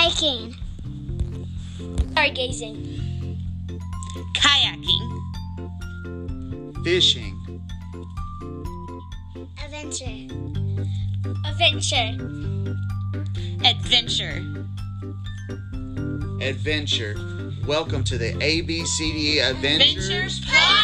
Hiking. Stargazing. Kayaking. Fishing. Adventure. Adventure. Adventure. Adventure. Welcome to the ABCD Adventures. Adventures Podcast.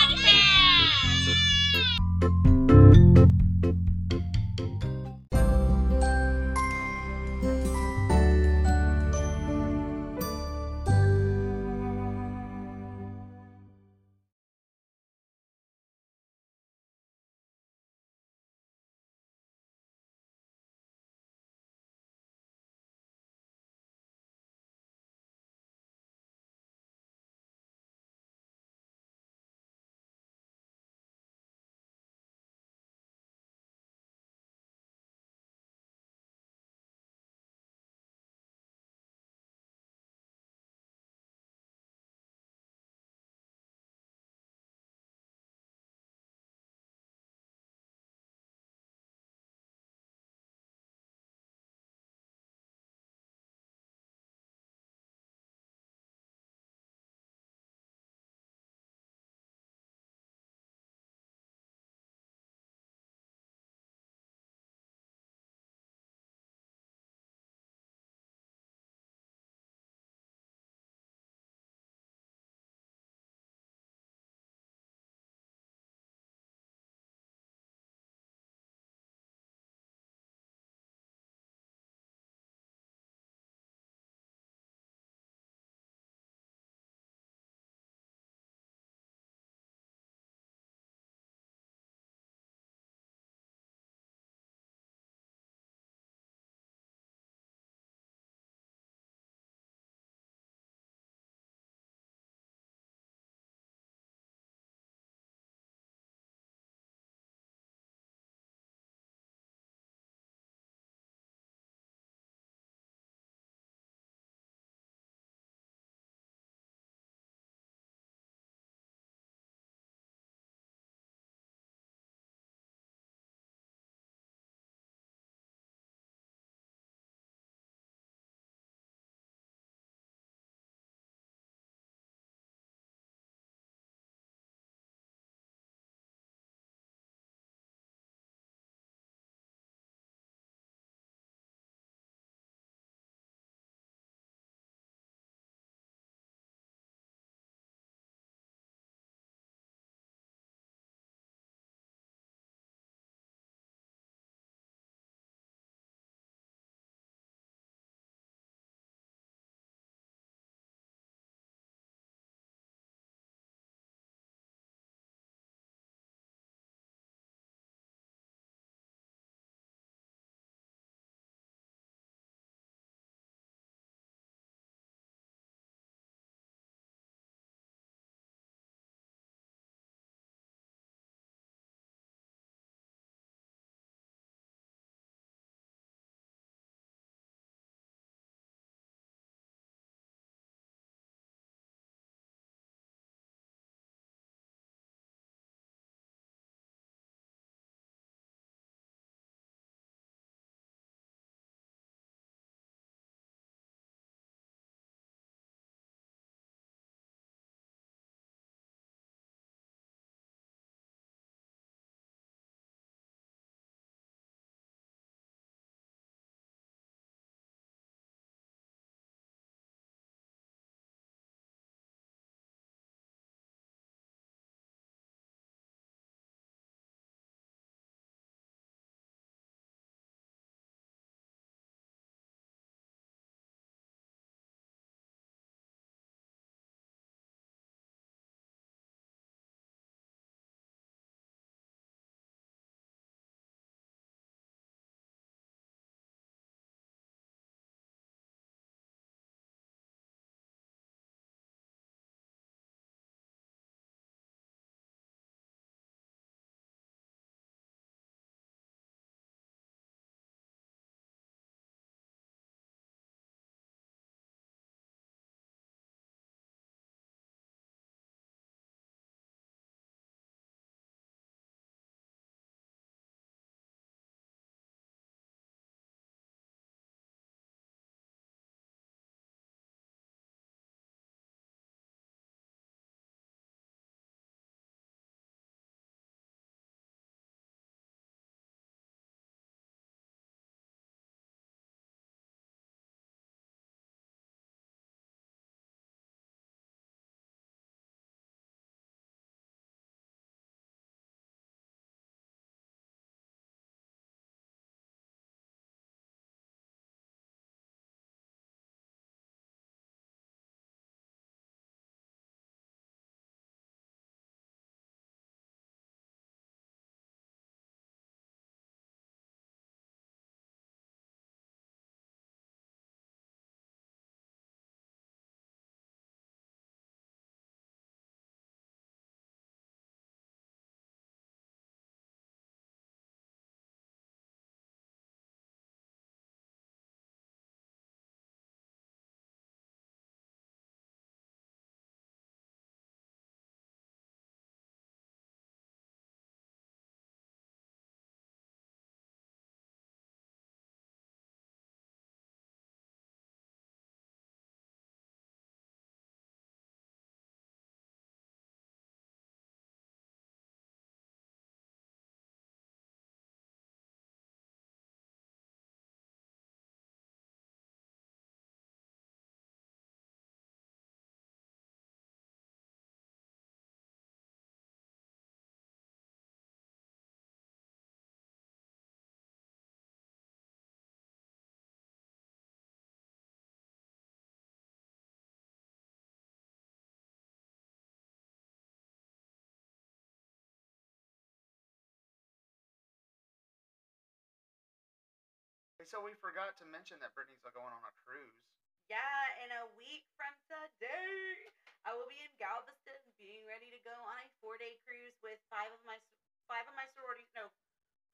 Hey, so we forgot to mention that Brittany's going on a cruise. Yeah, in a week from today, I will be in Galveston, being ready to go on a four-day cruise with five of my five of my sorority no,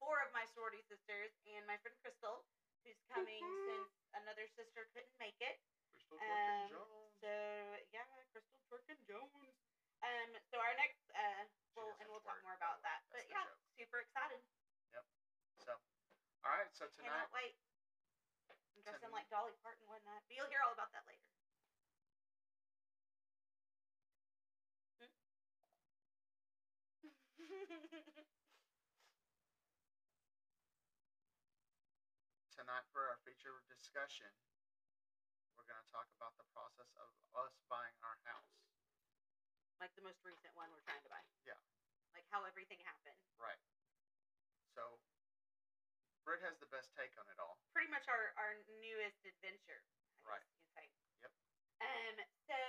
four of my sorority sisters and my friend Crystal, who's coming Woohoo. since another sister couldn't make it. Crystal Um, Jones. So yeah, Crystal Twerkin Jones. Um, so our next, uh, well, and we'll talk more about that. But yeah, joke. super excited. Yep. So, all right. So tonight, Cannot wait. I'm dressing Tonight- like Dolly Parton one night, but you'll hear all about that later. Hmm? tonight for our feature discussion, we're going to talk about the process of us buying our house. like the most recent one we're trying to buy. Yeah. Like how everything happened. Right. So, Britt has the best take on it all. Pretty much our, our newest adventure. I Right. guess you could say. Yep. Um. So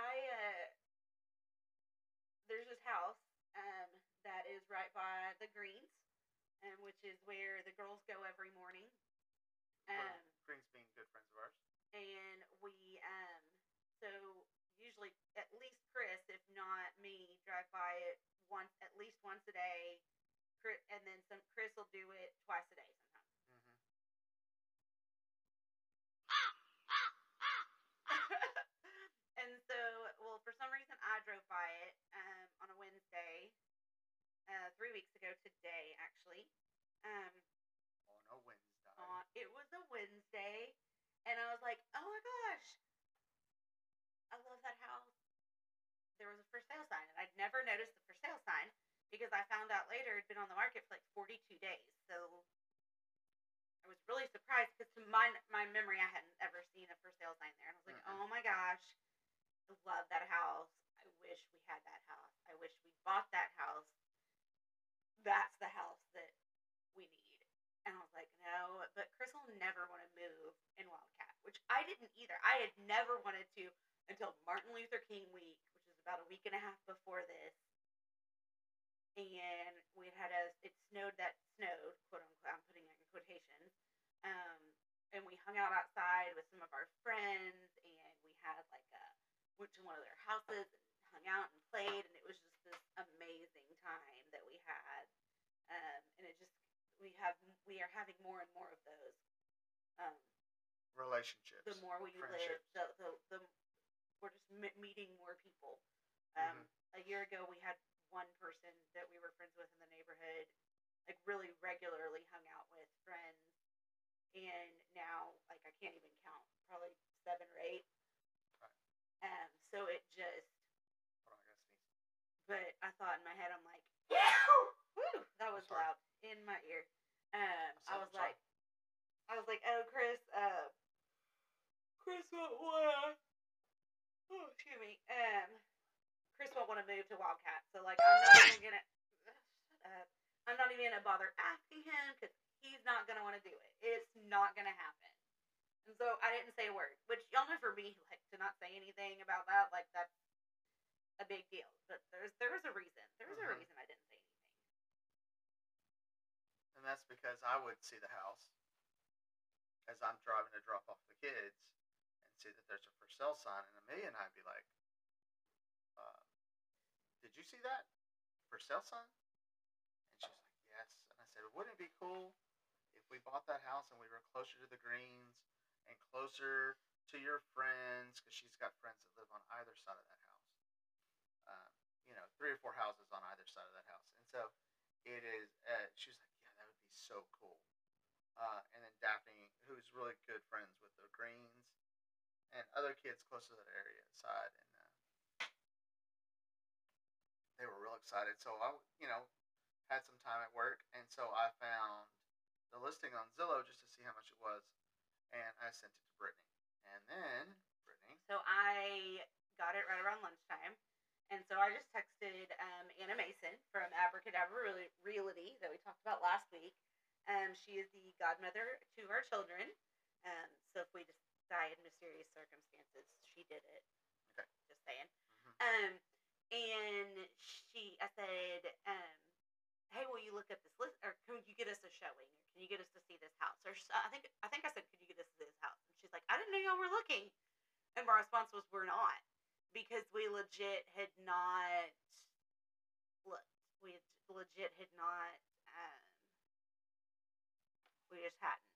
I uh, there's this house um that is right by the Greens, um, which is where the girls go every morning. Um. Green's being good friends of ours. and we um so usually at least Chris, if not me, drive by it once at least once a day. And then some Chris will do it twice a day sometimes. hmm and so, well, for some reason, I drove by it um, on a Wednesday, uh, three weeks ago today, actually. Um, On a Wednesday. on it was a Wednesday, and I was like, "Oh my gosh, I love that house." There was a for sale sign, and I'd never noticed the for sale sign because I found out later it'd been on the market for like 42 days. So I was really surprised because to my my memory, I hadn't ever seen a for sale sign there, and I was like, Mm-mm. "Oh my gosh, I love that house. I wish we had that house. I wish we bought that house. That's the house that we need." And I was like, no, but Chris will never want to move in Wildcat, which I didn't either. I had never wanted to until Martin Luther King week, which is about a week and a half before this. And we had a, it snowed that snowed, quote unquote, I'm putting it in quotations. Um, and we hung out outside with some of our friends and we had like a, went to one of their houses and hung out and played. And it was just this amazing time that we had. Um, and it just we have we are having more and more of those. Um, Relationships. the more we live, the, the the we're just m- meeting more people. Um, Mm-hmm. A year ago, we had one person that we were friends with in the neighborhood, like really regularly hung out with friends, and now like I can't even count, probably seven or eight. Right. Um, so it just Hold on, I gotta sneeze. but I thought in my head, I'm like, Woo! that was loud in my ear. Um, So- I was like, I was like, oh, Chris, uh, Chris won't wanna, oh, excuse me, um, Chris won't want to move to Wildcat, so like, I'm not even gonna, up. I'm not even gonna bother asking him because he's not gonna want to do it. It's not gonna happen. And so I didn't say a word, which y'all know for me, like to not say anything about that, like that's a big deal. But there's there was a reason. There was Mhm. a reason I didn't say anything. And that's because I would see the house as I'm driving to drop off the kids and see that there's a for sale sign, and Amelia and I'd be like, uh, "Did you see that for sale sign?" And she was like, "Yes." And I said, "Wouldn't it be cool if we bought that house and we were closer to the greens and closer to your friends because she's got friends that live on either side of that house. Um, you know, three or four houses on either side of that house, and so it is. Uh, she was like, "Yeah, that would be so cool." Uh, and then Daphne, who's really good friends with the Greens and other kids close to that area side, and uh, they were real excited. So I, you know, had some time at work, and so I found the listing on Zillow just to see how much it was, and I sent it to Brittany, and then Brittany, So I got it right around lunchtime. And so I just texted um, Anna Mason from Abracadabra Real- Realty that we talked about last week. Um, she is the godmother to our children. Um, so if we just die in mysterious circumstances, she did it. Okay. Just saying. Mhm. Um, and she, I said, um, "Hey, will you look up this list, or can you get us a showing, or can you get us to see this house?" Or I think I think I said, "Could you get us to this house?" And she's like, "I didn't know y'all were looking," and my response was, "We're not," because we legit had not looked. We legit had not. Um, we just hadn't.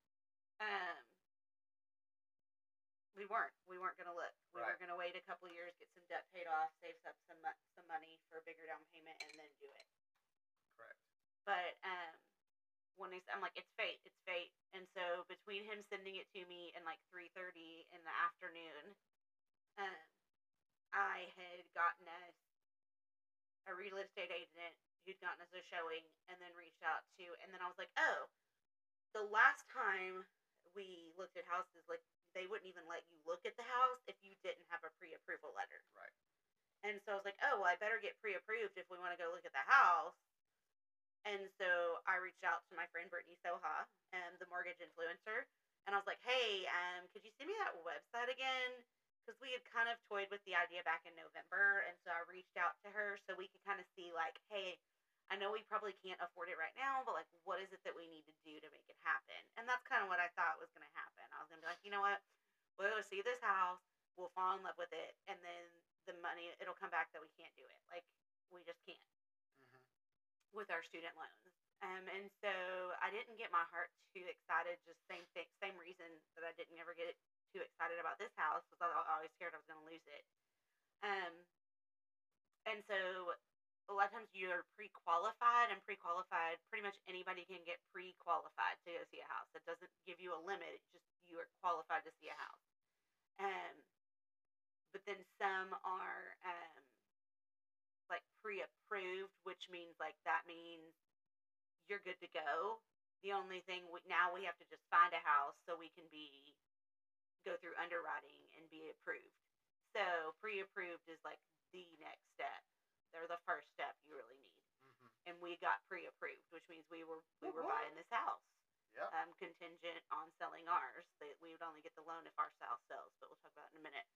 Um, we weren't. We weren't gonna look. We were gonna wait a couple of years, get some debt paid off, save up some some money for a bigger down payment, and then do it. Correct. But um, when he's, I'm like, it's fate, it's fate. And so between him sending it to me in like 3:30 in the afternoon, um, I had gotten us a real estate agent who'd gotten us a showing, and then reached out to, and then I was like, oh, the last time we looked at houses, like they wouldn't even let you look at the house if you didn't have a pre-approval letter. Right. And so I was like, oh, well, I better get pre approved if we want to go look at the house. And so I reached out to my friend Brittany Soha, um, the mortgage influencer, and I was like, hey, um, could you send me that website again? Because we had kind of toyed with the idea back in November. And so I reached out to her so we could kind of see, like, hey, I know we probably can't afford it right now, but like, what is it that we need to do to make it happen? And that's kind of what I thought was going to happen. I was going to be like, you know what? We'll go see this house, we'll fall in love with it, and then the money, it'll come back that we can't do it. Like, we just can't hmm with our student loans. Um, and so I didn't get my heart too excited. Just same thing, same reason that I didn't ever get too excited about this house was I was always scared I was going to lose it. Um, and so a lot of times you're pre-qualified, and pre-qualified, pretty much anybody can get pre-qualified to go see a house. It doesn't give you a limit; it's just you are qualified to see a house. Um, but then some are um, like pre-approved, which means like that means you're good to go. The only thing we, now we have to just find a house so we can be go through underwriting and be approved. So pre-approved is like the next step. They're the first step you really need. hmm And we got pre-approved, which means we were we were buying this house. Yep. Um, contingent on selling ours. That we would only get the loan if our house sells, but we'll talk about it in a minute.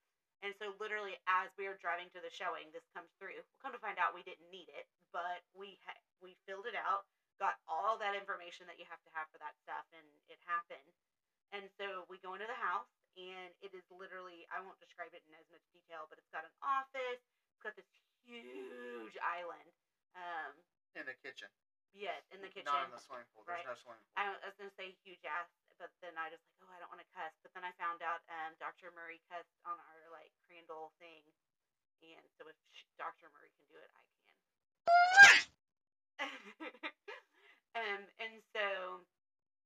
And so, literally, as we were driving to the showing, this comes through. We'll come to find out we didn't need it, but we ha- we filled it out, got all that information that you have to have for that stuff, and it happened. And so we go into the house, and it is literally I won't describe it in as much detail, but it's got an office, it's got this huge island. Um, In the kitchen. yes, in the kitchen. Not in the swimming pool. There's right. no swimming pool. I, I was gonna say huge ass, but then I just like, oh, I don't want to cuss. But then I found out um, Dr. Murray cussed on our like Crandall thing, and so if Dr. Murray can do it, I can. um, and so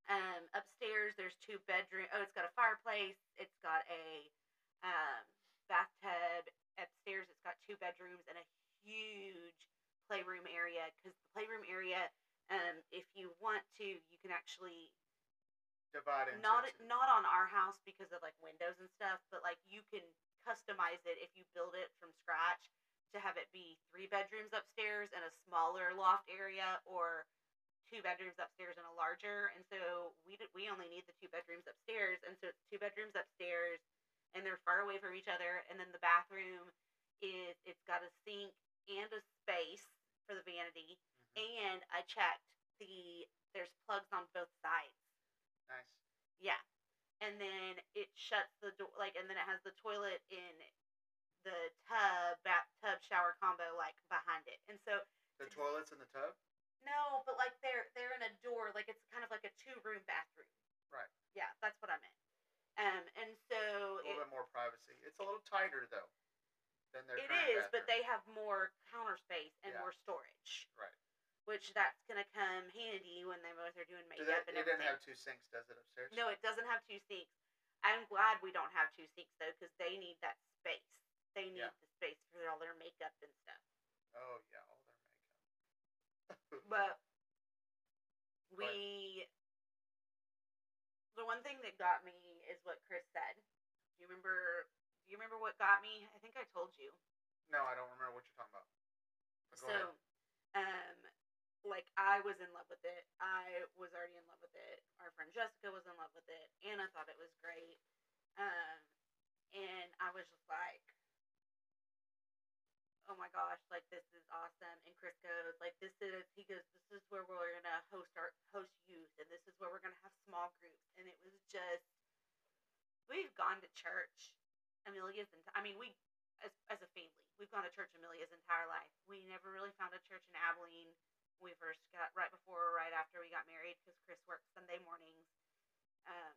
um, upstairs there's two bedroom. Oh, it's got a fireplace. It's got a um, bathtub. Upstairs it's got two bedrooms and a huge playroom area because the playroom area um, if you want to, you can actually Divide into not two. not on our house because of like windows and stuff, but like you can customize it if you build it from scratch to have it be three bedrooms upstairs and a smaller loft area, or two bedrooms upstairs and a larger. And so we did, we only need the two bedrooms upstairs, and so it's two bedrooms upstairs, and they're far away from each other. And then the bathroom is it's got a sink and a space for the vanity Mhm. and I checked the there's plugs on both sides. Nice. Yeah. And then it shuts the door like and then it has the toilet in the tub bathtub shower combo like behind it. And so The toilets in the tub. no, but like they're they're in a door like it's kind of like a two room bathroom. Right. Yeah, that's what I meant. Um and so A little it, bit more privacy. It's a little tighter though than their it is, but they have more counter space and Yeah. more storage. Right. Which that's gonna come handy when they both are doing Do makeup that, and it didn't have two sinks, does it upstairs? No, it doesn't have two sinks. I'm glad we don't have two sinks though, because they need that space. They need Yeah. the space for all their makeup and stuff. Oh yeah, all their makeup. But we, the one thing that got me is what Chris said. Do you remember? Do you remember what got me? I think I told you. no, I don't remember what you're talking about. So, ahead. um, like I was in love with it. I was already in love with it. Our friend Jessica was in love with it. Anna thought it was great. Um, and I was just like, oh my gosh, like this is awesome. And Chris goes, like this is, he goes, this is where we're gonna host our host youth, and this is where we're gonna have small groups. And it was just, we've gone to church Amelia's, enti- I mean, we as as a family, we've gone to church Amelia's entire life. We never really found a church in Abilene. We first got right before or right after we got married because Chris worked Sunday mornings, um,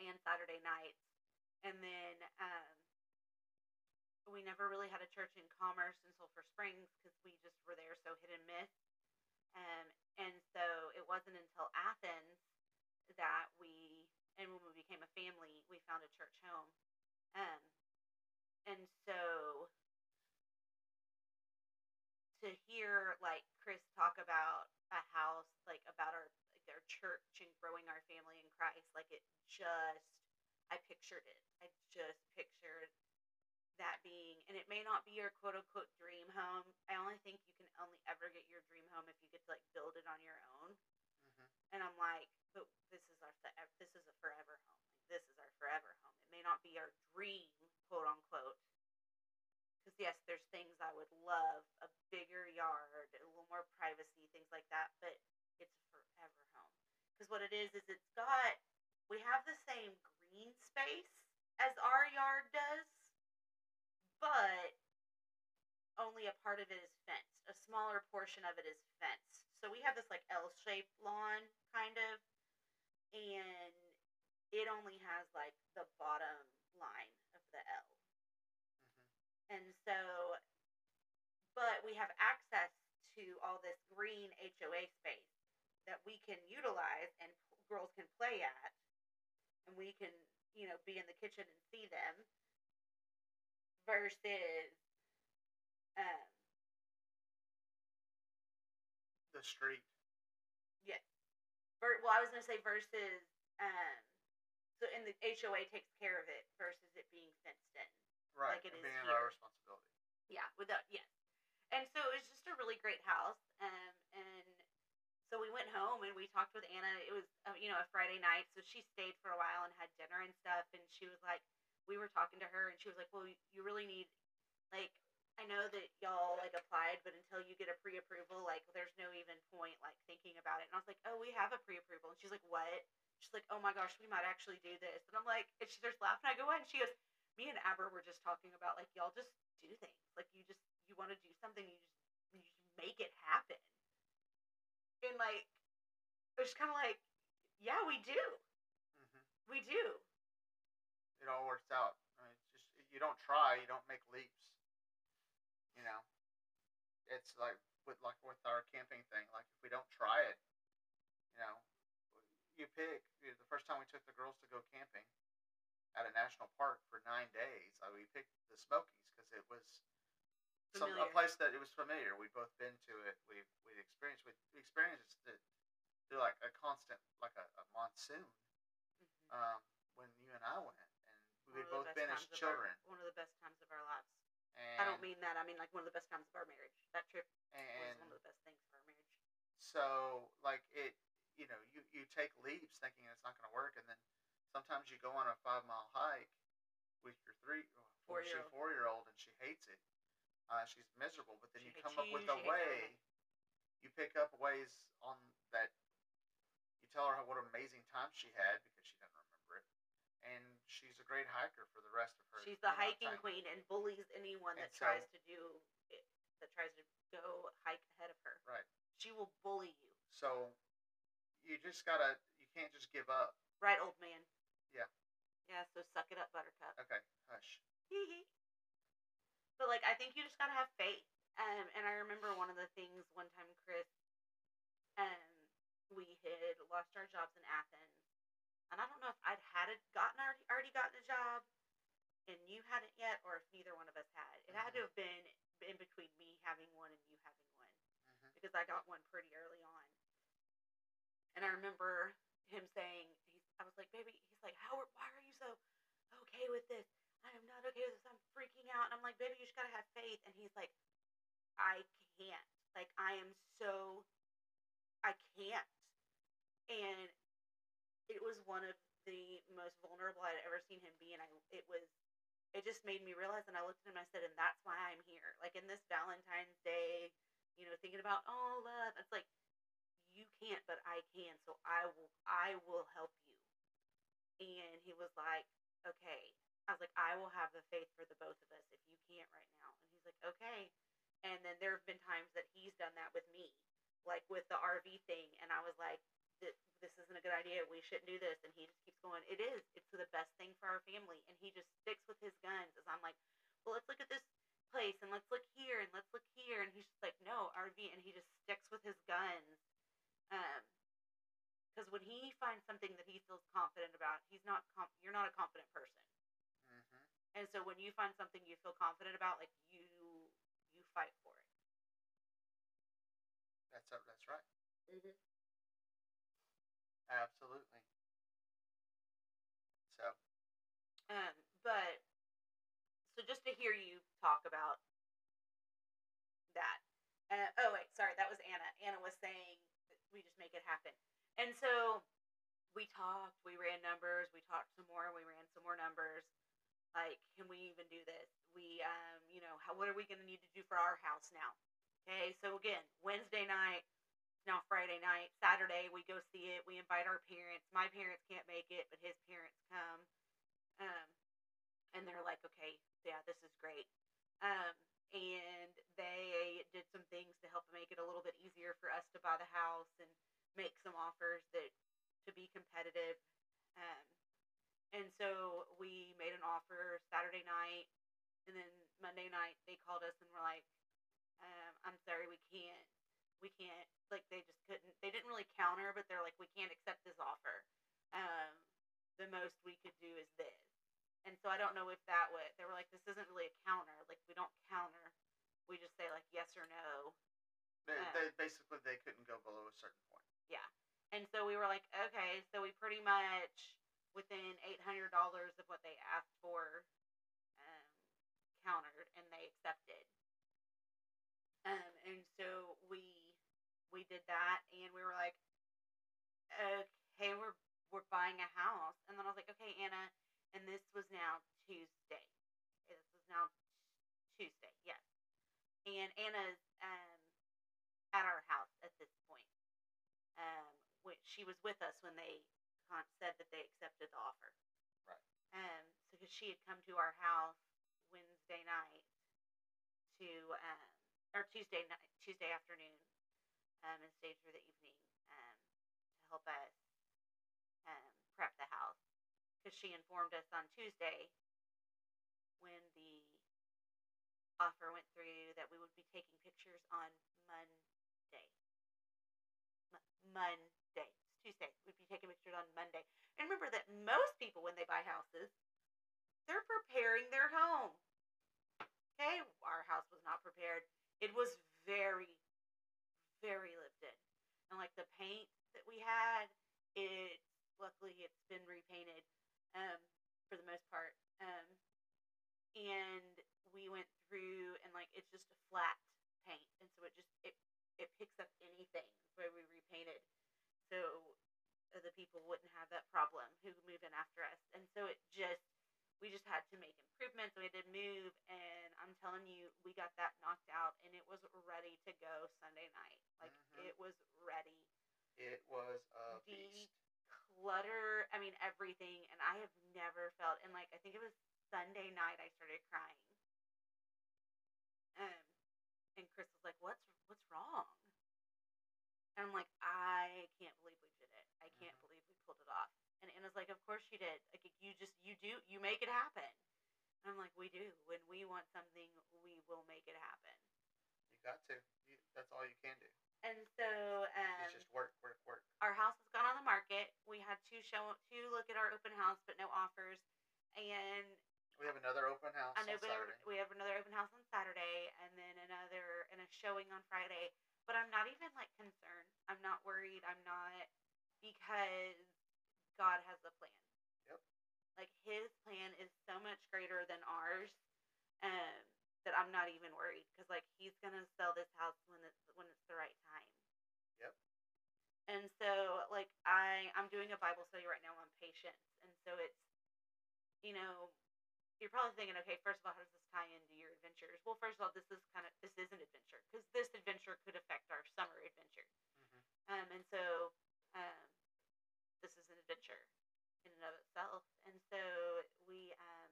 and Saturday nights, and then um, we never really had a church in Commerce and Sulphur Springs because we just were there so hit and miss. Um, and so it wasn't until Athens that we, and when we became a family, we found a church home. Um, and so to hear like Chris talk about a house, like about our like our church and growing our family in Christ, like it just I pictured it. I just pictured that being and it may not be your quote unquote dream home. I only think you can only ever get your dream home if you get to like build it on your own. hmm And I'm like, but this is our this is a forever home. This is our forever home. It may not be our dream, quote unquote. Because yes, there's things I would love, a bigger yard, a little more privacy, things like that. But it's forever home. Because what it is is it's got we have the same green space as our yard does, but only a part of it is fenced. A smaller portion of it is fenced. So we have this like L-shaped lawn kind of and it only has like the bottom line of the L. hmm And so but we have access to all this green HOA space that we can utilize and girls can play at and we can, you know, be in the kitchen and see them versus um The street. Yeah. Ver- well, I was gonna say versus um. So, and the HOA takes care of it versus it being fenced in. Right. Like it is being here. our responsibility. Yeah, without yes. And so it was just a really great house. Um, and so we went home and we talked with Anna. It was uh, you know a Friday night, so she stayed for a while and had dinner and stuff. And she was like, we were talking to her, and she was like, well, you really need like. I know that y'all like applied, but until you get a pre-approval, like there's no even point like thinking about it. And I was like, oh, we have a pre-approval, and she's like, what? She's like, oh my gosh, we might actually do this. And I'm like, and she starts laughing. I go, what? And she goes, me and Aber were just talking about like y'all just do things. Like you just you want to do something, you just you just make it happen. And like it was kind of like, yeah, we do, hmm we do. It all works out. I mean, it's just you don't try, you don't make leaps. You know, it's like with like with our camping thing. Like if we don't try it, you know, you pick. You know, the first time we took the girls to go camping at a national park for nine days, uh, we picked the Smokies because it was some a place that it was familiar. We'd both been to it. We we experienced we experienced it through like a constant like a, a monsoon Mhm. um, when you and I went, and we had both been as of our- children. one of the best times of our lives. And, I don't mean that. I mean like one of the best times of our marriage. That trip was one of the best things of our marriage. so like it, you know, you you take leaps thinking it's not going to work, and then sometimes you go on a five mile hike with your three well, she's a Four-year-old. four year old and she hates it. Uh, she's miserable, but then She you come up with a way. You pick up ways on that. You tell her what an amazing time she had because she doesn't remember it, and she's a great hiker for the rest of her. She's the hiking time. queen and bullies anyone And that so- tries to do it, that tries to go hike ahead of her. Right. She will bully you. So you just gotta. You can't just give up. Right, old man? Yeah. Yeah, so suck it up, buttercup. Okay, hush. But like I think you just gotta have faith. Um and I remember one of the things one time Chris um we had lost our jobs in Athens. And I don't know if I'd had it gotten already already gotten a job and you hadn't yet or if neither one of us had. It had to have been in between me having one and you having one hmm because I got one pretty early on. And I remember him saying, he's, I was like, baby, he's like, Howard, why are you so okay with this? I am not okay with this. I'm freaking out. And I'm like, baby, you just gotta have faith. And he's like, I can't. Like, I am so, I can't. And it was one of the most vulnerable I'd ever seen him be. And I, it was it just made me realize, and I looked at him and I said, and that's why I'm here. Like in this Valentine's Day, you know, thinking about oh love. It's like I can. So I will, I will help you. And he was like, okay. I was like, I will have the faith for the both of us if you can't right now. And he's like, okay. And then there have been times that he's done that with me, like with the RV thing. And I was like, this isn't a good idea. We shouldn't do this. And he just keeps going, it is. It's the best thing for our family. And he just sticks with his guns as I'm like, well, let's look at this place and let's look here and let's look here. And he's just like, no, RV. And he just sticks with his guns. Um, because when he finds something that he feels confident about, he's not, com- you're not a confident person. hmm And so when you find something you feel confident about, like you, you fight for it. That's that's right. Mm-hmm. Absolutely. So Um, but so just to hear you talk about that. Uh, oh wait, sorry, that was Anna. Anna was saying that we just make it happen, and so we talked. We ran numbers. We talked some more. We ran some more numbers. Like, can we even do this? We, um, you know, how, what are we going to need to do for our house now? Okay, so again, Wednesday night, now Friday night, Saturday we go see it. We invite our parents. My parents can't make it, but his parents come. Um, and they're like, okay, yeah, this is great. Um, and they did some things to help make it a little bit easier for us to buy the house and make some offers that to be competitive. Um, and so we made an offer Saturday night, and then Monday night they called us and were like, um, "I'm sorry, we can't, we can't." Like they just couldn't. They didn't really counter, but they're like, "We can't accept this offer." Um, the most we could do is this. And so I don't know if that would. They were like, "This isn't really a counter. Like we don't counter. We just say like yes or no." they, Uh. they basically they couldn't go below a certain point. Yeah. And so we were like, okay, so we pretty much within eight hundred dollars of what they asked for, um, countered and they accepted. Um, and so we we did that and we were like, okay, we're we're buying a house. And then I was like, okay, Anna, and this was now Tuesday. This was now Tuesday, yes. And Anna's um at our house at this point um, which she was with us when they con- said that they accepted the offer. Right. Um, so because she had come to our house Wednesday night to, um, or Tuesday night, Tuesday afternoon, um, and stayed through the evening, um, to help us, um, prep the house. Because she informed us on Tuesday when the offer went through that we would be taking pictures on Monday. Mo- Monday. It's Tuesday. We'd be taking pictures on Monday. And remember that most people, when they buy houses, they're preparing their home. Okay? Our house was not prepared. It was very, very lived in. And like the paint that we had, it luckily it's been repainted um, for the most part. Um, and we went through and like it's just a flat paint, and so it just it it picks up anything where we repainted, so other people wouldn't have that problem who move in after us, and so it just we just had to make improvements. We had to move, and I'm telling you, we got that knocked out, and it was ready to go Sunday night. Like Mhm. it was ready. It was a The beast. clutter, I mean everything, and I have never felt. And like I think it was Sunday night, I started crying. Um, and Chris was like, "What's what's wrong?" And I'm like, "I can't believe we did it. I can't Mhm. believe we pulled it off." And Anna's like, "Of course you did. Like you just you do you make it happen." And I'm like, "We do. When we want something, we will make it happen." You got to. You, that's all you can do. And so, um, It's just work, work, work. our house has gone on the market. We had two show two look at our open house, but no offers. And We have another open house I know, on but Saturday. we have another open house on Saturday, and then another and a showing on Friday. But I'm not even like concerned. I'm not worried. I'm not because God has a plan. Yep. Like His plan is so much greater than ours, um, that I'm not even worried because like He's gonna sell this house when it's when it's the right time. Yep. And so like I I'm doing a Bible study right now on patience, and so it's you know you're probably thinking, okay, first of all, how does this tie into your adventures? Well, first of all, this is kind of this is an adventure because this adventure could affect our summer adventure. Mhm. Um, and so um, this is an adventure in and of itself. And so we um,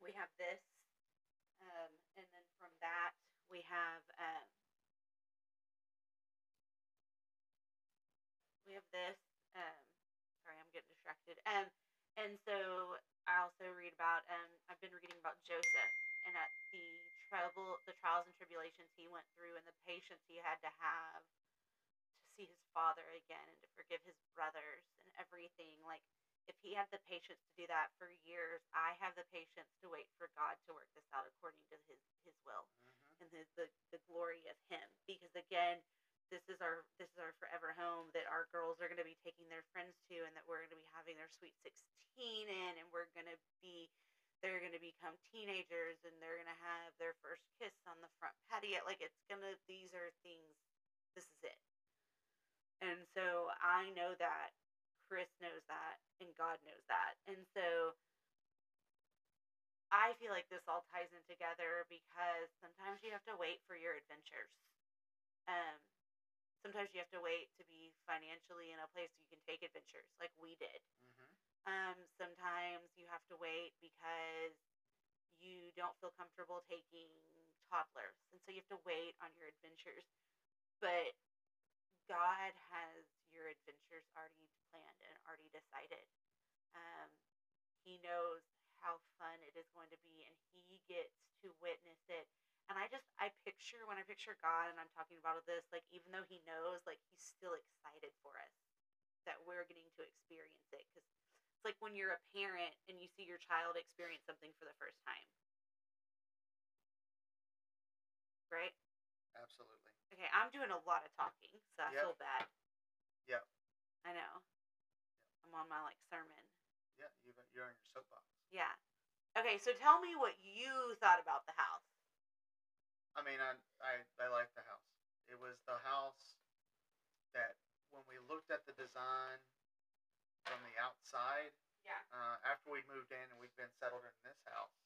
we have this, um, and then from that we have um, we have this. Um, sorry, I'm getting distracted. Um, and so I also read about um, I've been reading about Joseph and at the trouble, the trials and tribulations he went through, and the patience he had to have to see his father again and to forgive his brothers and everything. Like if he had the patience to do that for years, I have the patience to wait for God to work this out according to his his will Mhm. and the, the the glory of him because again this is our this is our forever home that our girls are going to be taking their friends to and that we're going to be having their sweet 16 in and we're going to be they're going to become teenagers and they're going to have their first kiss on the front patio. Like it's going to these are things this is it. And so i know that chris knows that and god knows that. And so I feel like this all ties in together because sometimes you have to wait for your adventures. Um, sometimes you have to wait to be financially in a place you can take adventures, like we did. Mhm. Um, sometimes you have to wait because you don't feel comfortable taking toddlers, and so you have to wait on your adventures. But God has your adventures already planned and already decided. Um, he knows how fun it is going to be, and he gets to witness it. And I just, I picture when I picture God, and I'm talking about all this, like even though He knows, like He's still excited for us that we're getting to experience it. Because it's like when you're a parent and you see your child experience something for the first time, right? Absolutely. Okay, I'm doing a lot of talking, so I Yep. feel bad. Yep. I know. I'm on my like sermon. Yeah, you're on your soapbox. Yeah. Okay, so tell me what you thought about the house. I mean, I, I I like the house. It was the house that when we looked at the design from the outside, Yeah. uh, after we moved in and we've been settled in this house,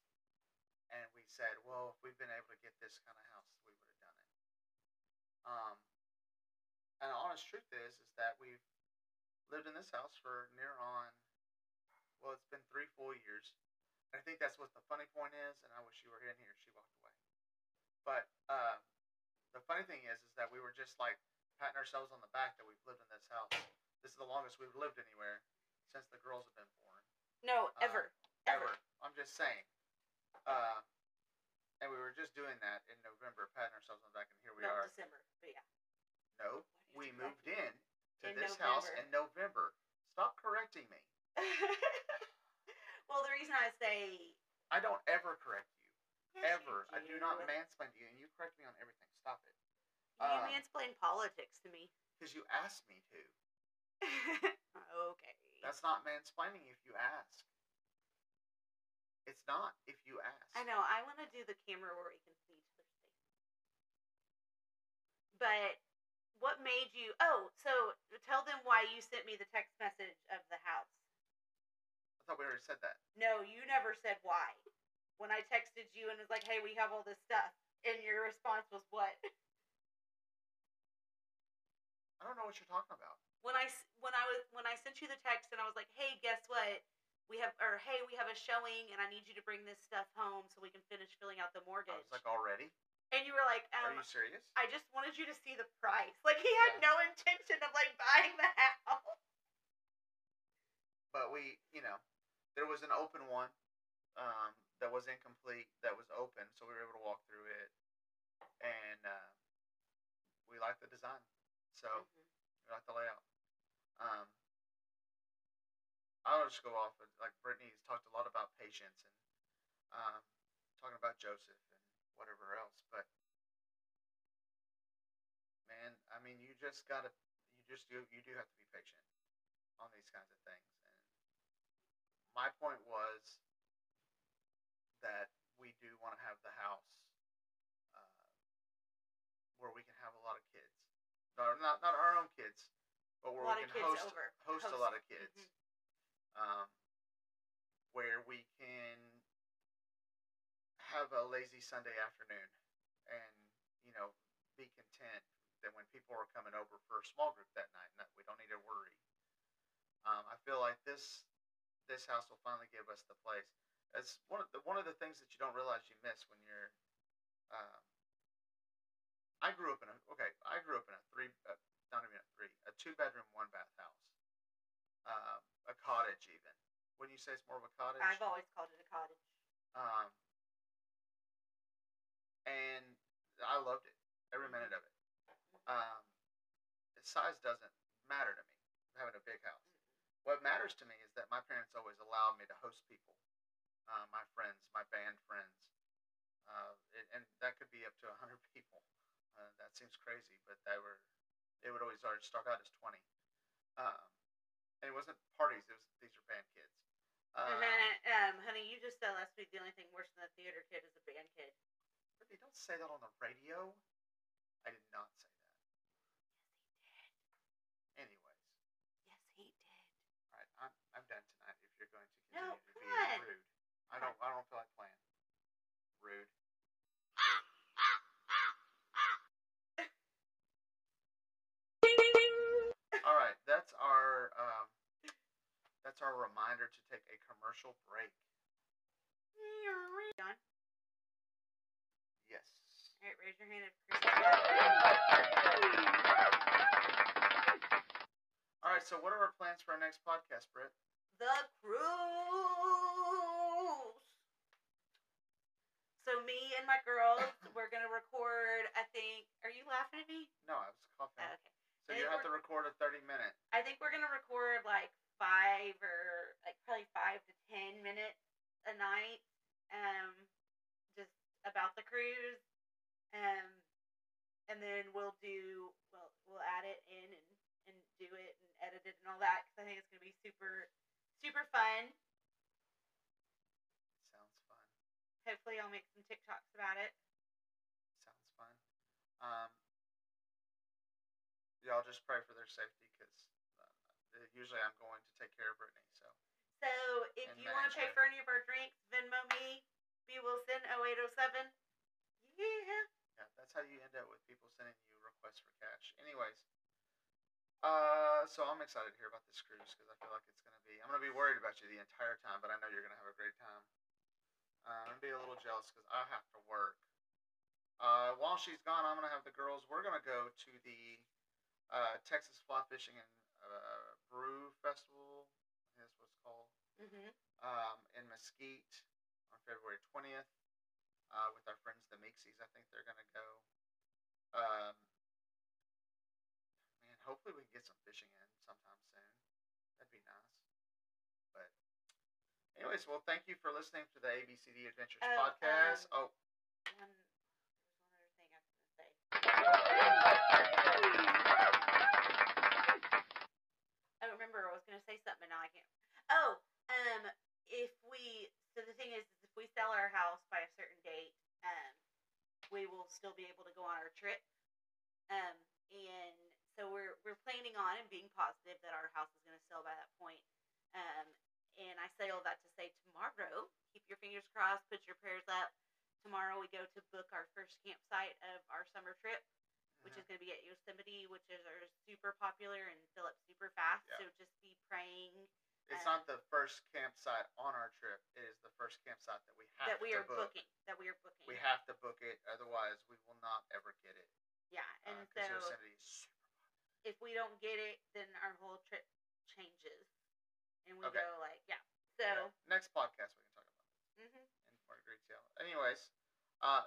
and we said, well, if we'd been able to get this kind of house, we would have done it. Um, and the honest truth is, is that we've lived in this house for near on, well, it's been three full years. And I think that's what the funny point is, and I wish you were in here. She walked away. But uh, the funny thing is, is that we were just like patting ourselves on the back that we've lived in this house. This is the longest we've lived anywhere since the girls have been born. No, Uh, ever. Ever. I'm just saying. Uh, and we were just doing that in November, patting ourselves on the back, and here we no, are. December. But yeah. No, we did you correct moved in to In this house in November. Stop correcting me. well, the reason I say I don't ever correct you. Ever. I do not mansplain to you, and you correct me on everything. Stop it. You uh, mansplain politics to me. Because you asked me to. okay. That's not mansplaining if you ask. It's not if you ask. I know. I want to do the camera where we can see each other's faces. But what made you? Oh, so tell them why you sent me the text message of the house. I thought we already said that. No, you never said why. When I texted you and was like, "Hey, we have all this stuff," and your response was what? I don't know what you're talking about. When I when I was when I sent you the text and I was like, "Hey, guess what? We have or hey, we have a showing and I need you to bring this stuff home so we can finish filling out the mortgage." I was like, already? and you were like, Are um, you serious? I just wanted you to see the price. Like he had Yeah. no intention of like buying the house. but we, you know, there was an open one um, that was incomplete that was open, so we were able to walk through it, and uh, we liked the design, so Mm-hmm. we liked the layout. Um, I'll just go off of, like Brittany's talked a lot about patience and um, talking about Joseph and whatever else, but man, I mean, you just gotta, you just do, you do have to be patient on these kinds of things. And my point was that we do want to have the house uh, where we can have a lot of kids. No, not not our own kids, but where we can kids host host a lot of kids. Mhm. Um, where we can have a lazy Sunday afternoon and, you know, be content that when people are coming over for a small group that night, we don't need to worry. Um, I feel like this this house will finally give us the place. It's one of the one of the things that you don't realize you miss when you're. Um, I grew up in a okay. I grew up in a three, uh, not even a three, a two bedroom, one bath house, um, a cottage even. Wouldn't you say it's more of a cottage? I've always called it a cottage. Um, and I loved it, every minute of it. Um, the size doesn't matter to me, having a big house. What matters to me is that my parents always allowed me to host people, uh, my friends, my band friends, uh, and, and that could be up to 100 people. Uh, that seems crazy, but they were, they would always start start out as 20. Um, and it wasn't parties, it was, these are band kids. Um, um, honey, you just said last week the only thing worse than a theater kid is a band kid. Brittany, don't say that on the radio. I did not say that. Yes, he did. Anyways, Yes, he did. all right, I'm I'm done tonight. If you're going to No, continue to come be on. rude, I don't I don't feel like playing. Rude. All right, that's our um, that's our reminder to take a commercial break. John, Yes. all right, raise your hand if All right. So, what are our plans for our next podcast, Britt? The cruise. So me and my girls, we're gonna record. I think. Are you laughing at me? No, I was coughing. Oh, okay. so you have to record a thirty minute. I think we're gonna record like five or like probably five to ten minutes a night, um, just about the cruise, um, and then we'll do we'll we'll add it in and and do it and edit it and all that because I think it's gonna be super super fun. Sounds fun. Hopefully, I'll make some TikToks about it. Sounds fun. Um, y'all just pray for their safety because uh, usually I'm going to take care of Brittany. So So if And you want to pay for any of our drinks, Venmo me, B Wilson 0807. Yeah. yeah, that's how you end up with people sending you requests for cash. Anyways, uh, so I'm excited to hear about this cruise because I feel like it's gonna be. I'm gonna be worried about you the entire time, but I know you're gonna have a great time. Uh, I'm gonna be a little jealous because I have to work. Uh, while she's gone, I'm gonna have the girls. We're gonna go to the uh, Texas Fly Fishing and uh, Brew Festival. That's what it's called. Mhm. Um, in Mesquite on February 20th uh, with our friends the Meeksies. I think they're gonna go. Um, man, hopefully we can get some fishing in sometime soon. That'd be nice. But, anyways, well, thank you for listening to the ABCD Adventures Oh, podcast. um, oh, One. One other thing I was gonna say. I remember I was gonna say something, and now I can't. Oh, um, if we so the thing is, is if we sell our house by a certain date, um, we will still be able to go on our trip. Um, and so we're we're planning on and being positive that our house is gonna sell by that point. Um, and I say all that to say tomorrow, keep your fingers crossed, put your prayers up. Tomorrow we go to book our first campsite of our summer trip, which is going to be at Yosemite, which is our super popular and fill up super fast. Yeah. So just be praying it's um, not the first campsite on our trip. It is the first campsite that we have that we to are book. booking. That we are booking. We have to book it, otherwise we will not ever get it. yeah, and Because so Yosemite is super if we don't get it, then our whole trip changes, and we Okay. go like. So Yeah. Next podcast we can talk about it mhm. in more detail. Anyways, uh,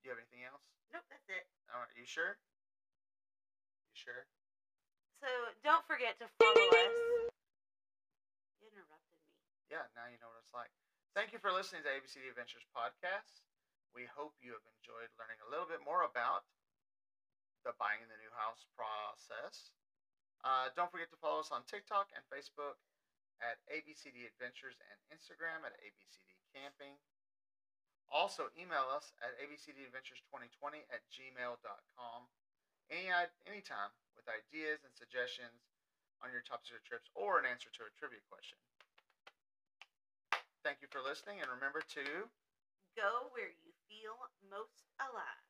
do you have anything else? nope, that's it. All right, you sure? You sure? So don't forget to follow us. You interrupted me. Yeah, now you know what it's like. Thank you for listening to ABCD Adventures podcast. We hope you have enjoyed learning a little bit more about the buying the new house process. Uh, don't forget to follow us on TikTok and Facebook at ABCD Adventures and Instagram at ABCD Camping. Also, email us at abcdadventures2020 at gmail.com any, anytime with ideas and suggestions on your top secret trips or an answer to a trivia question. Thank you for listening, and remember to Go where you feel most alive.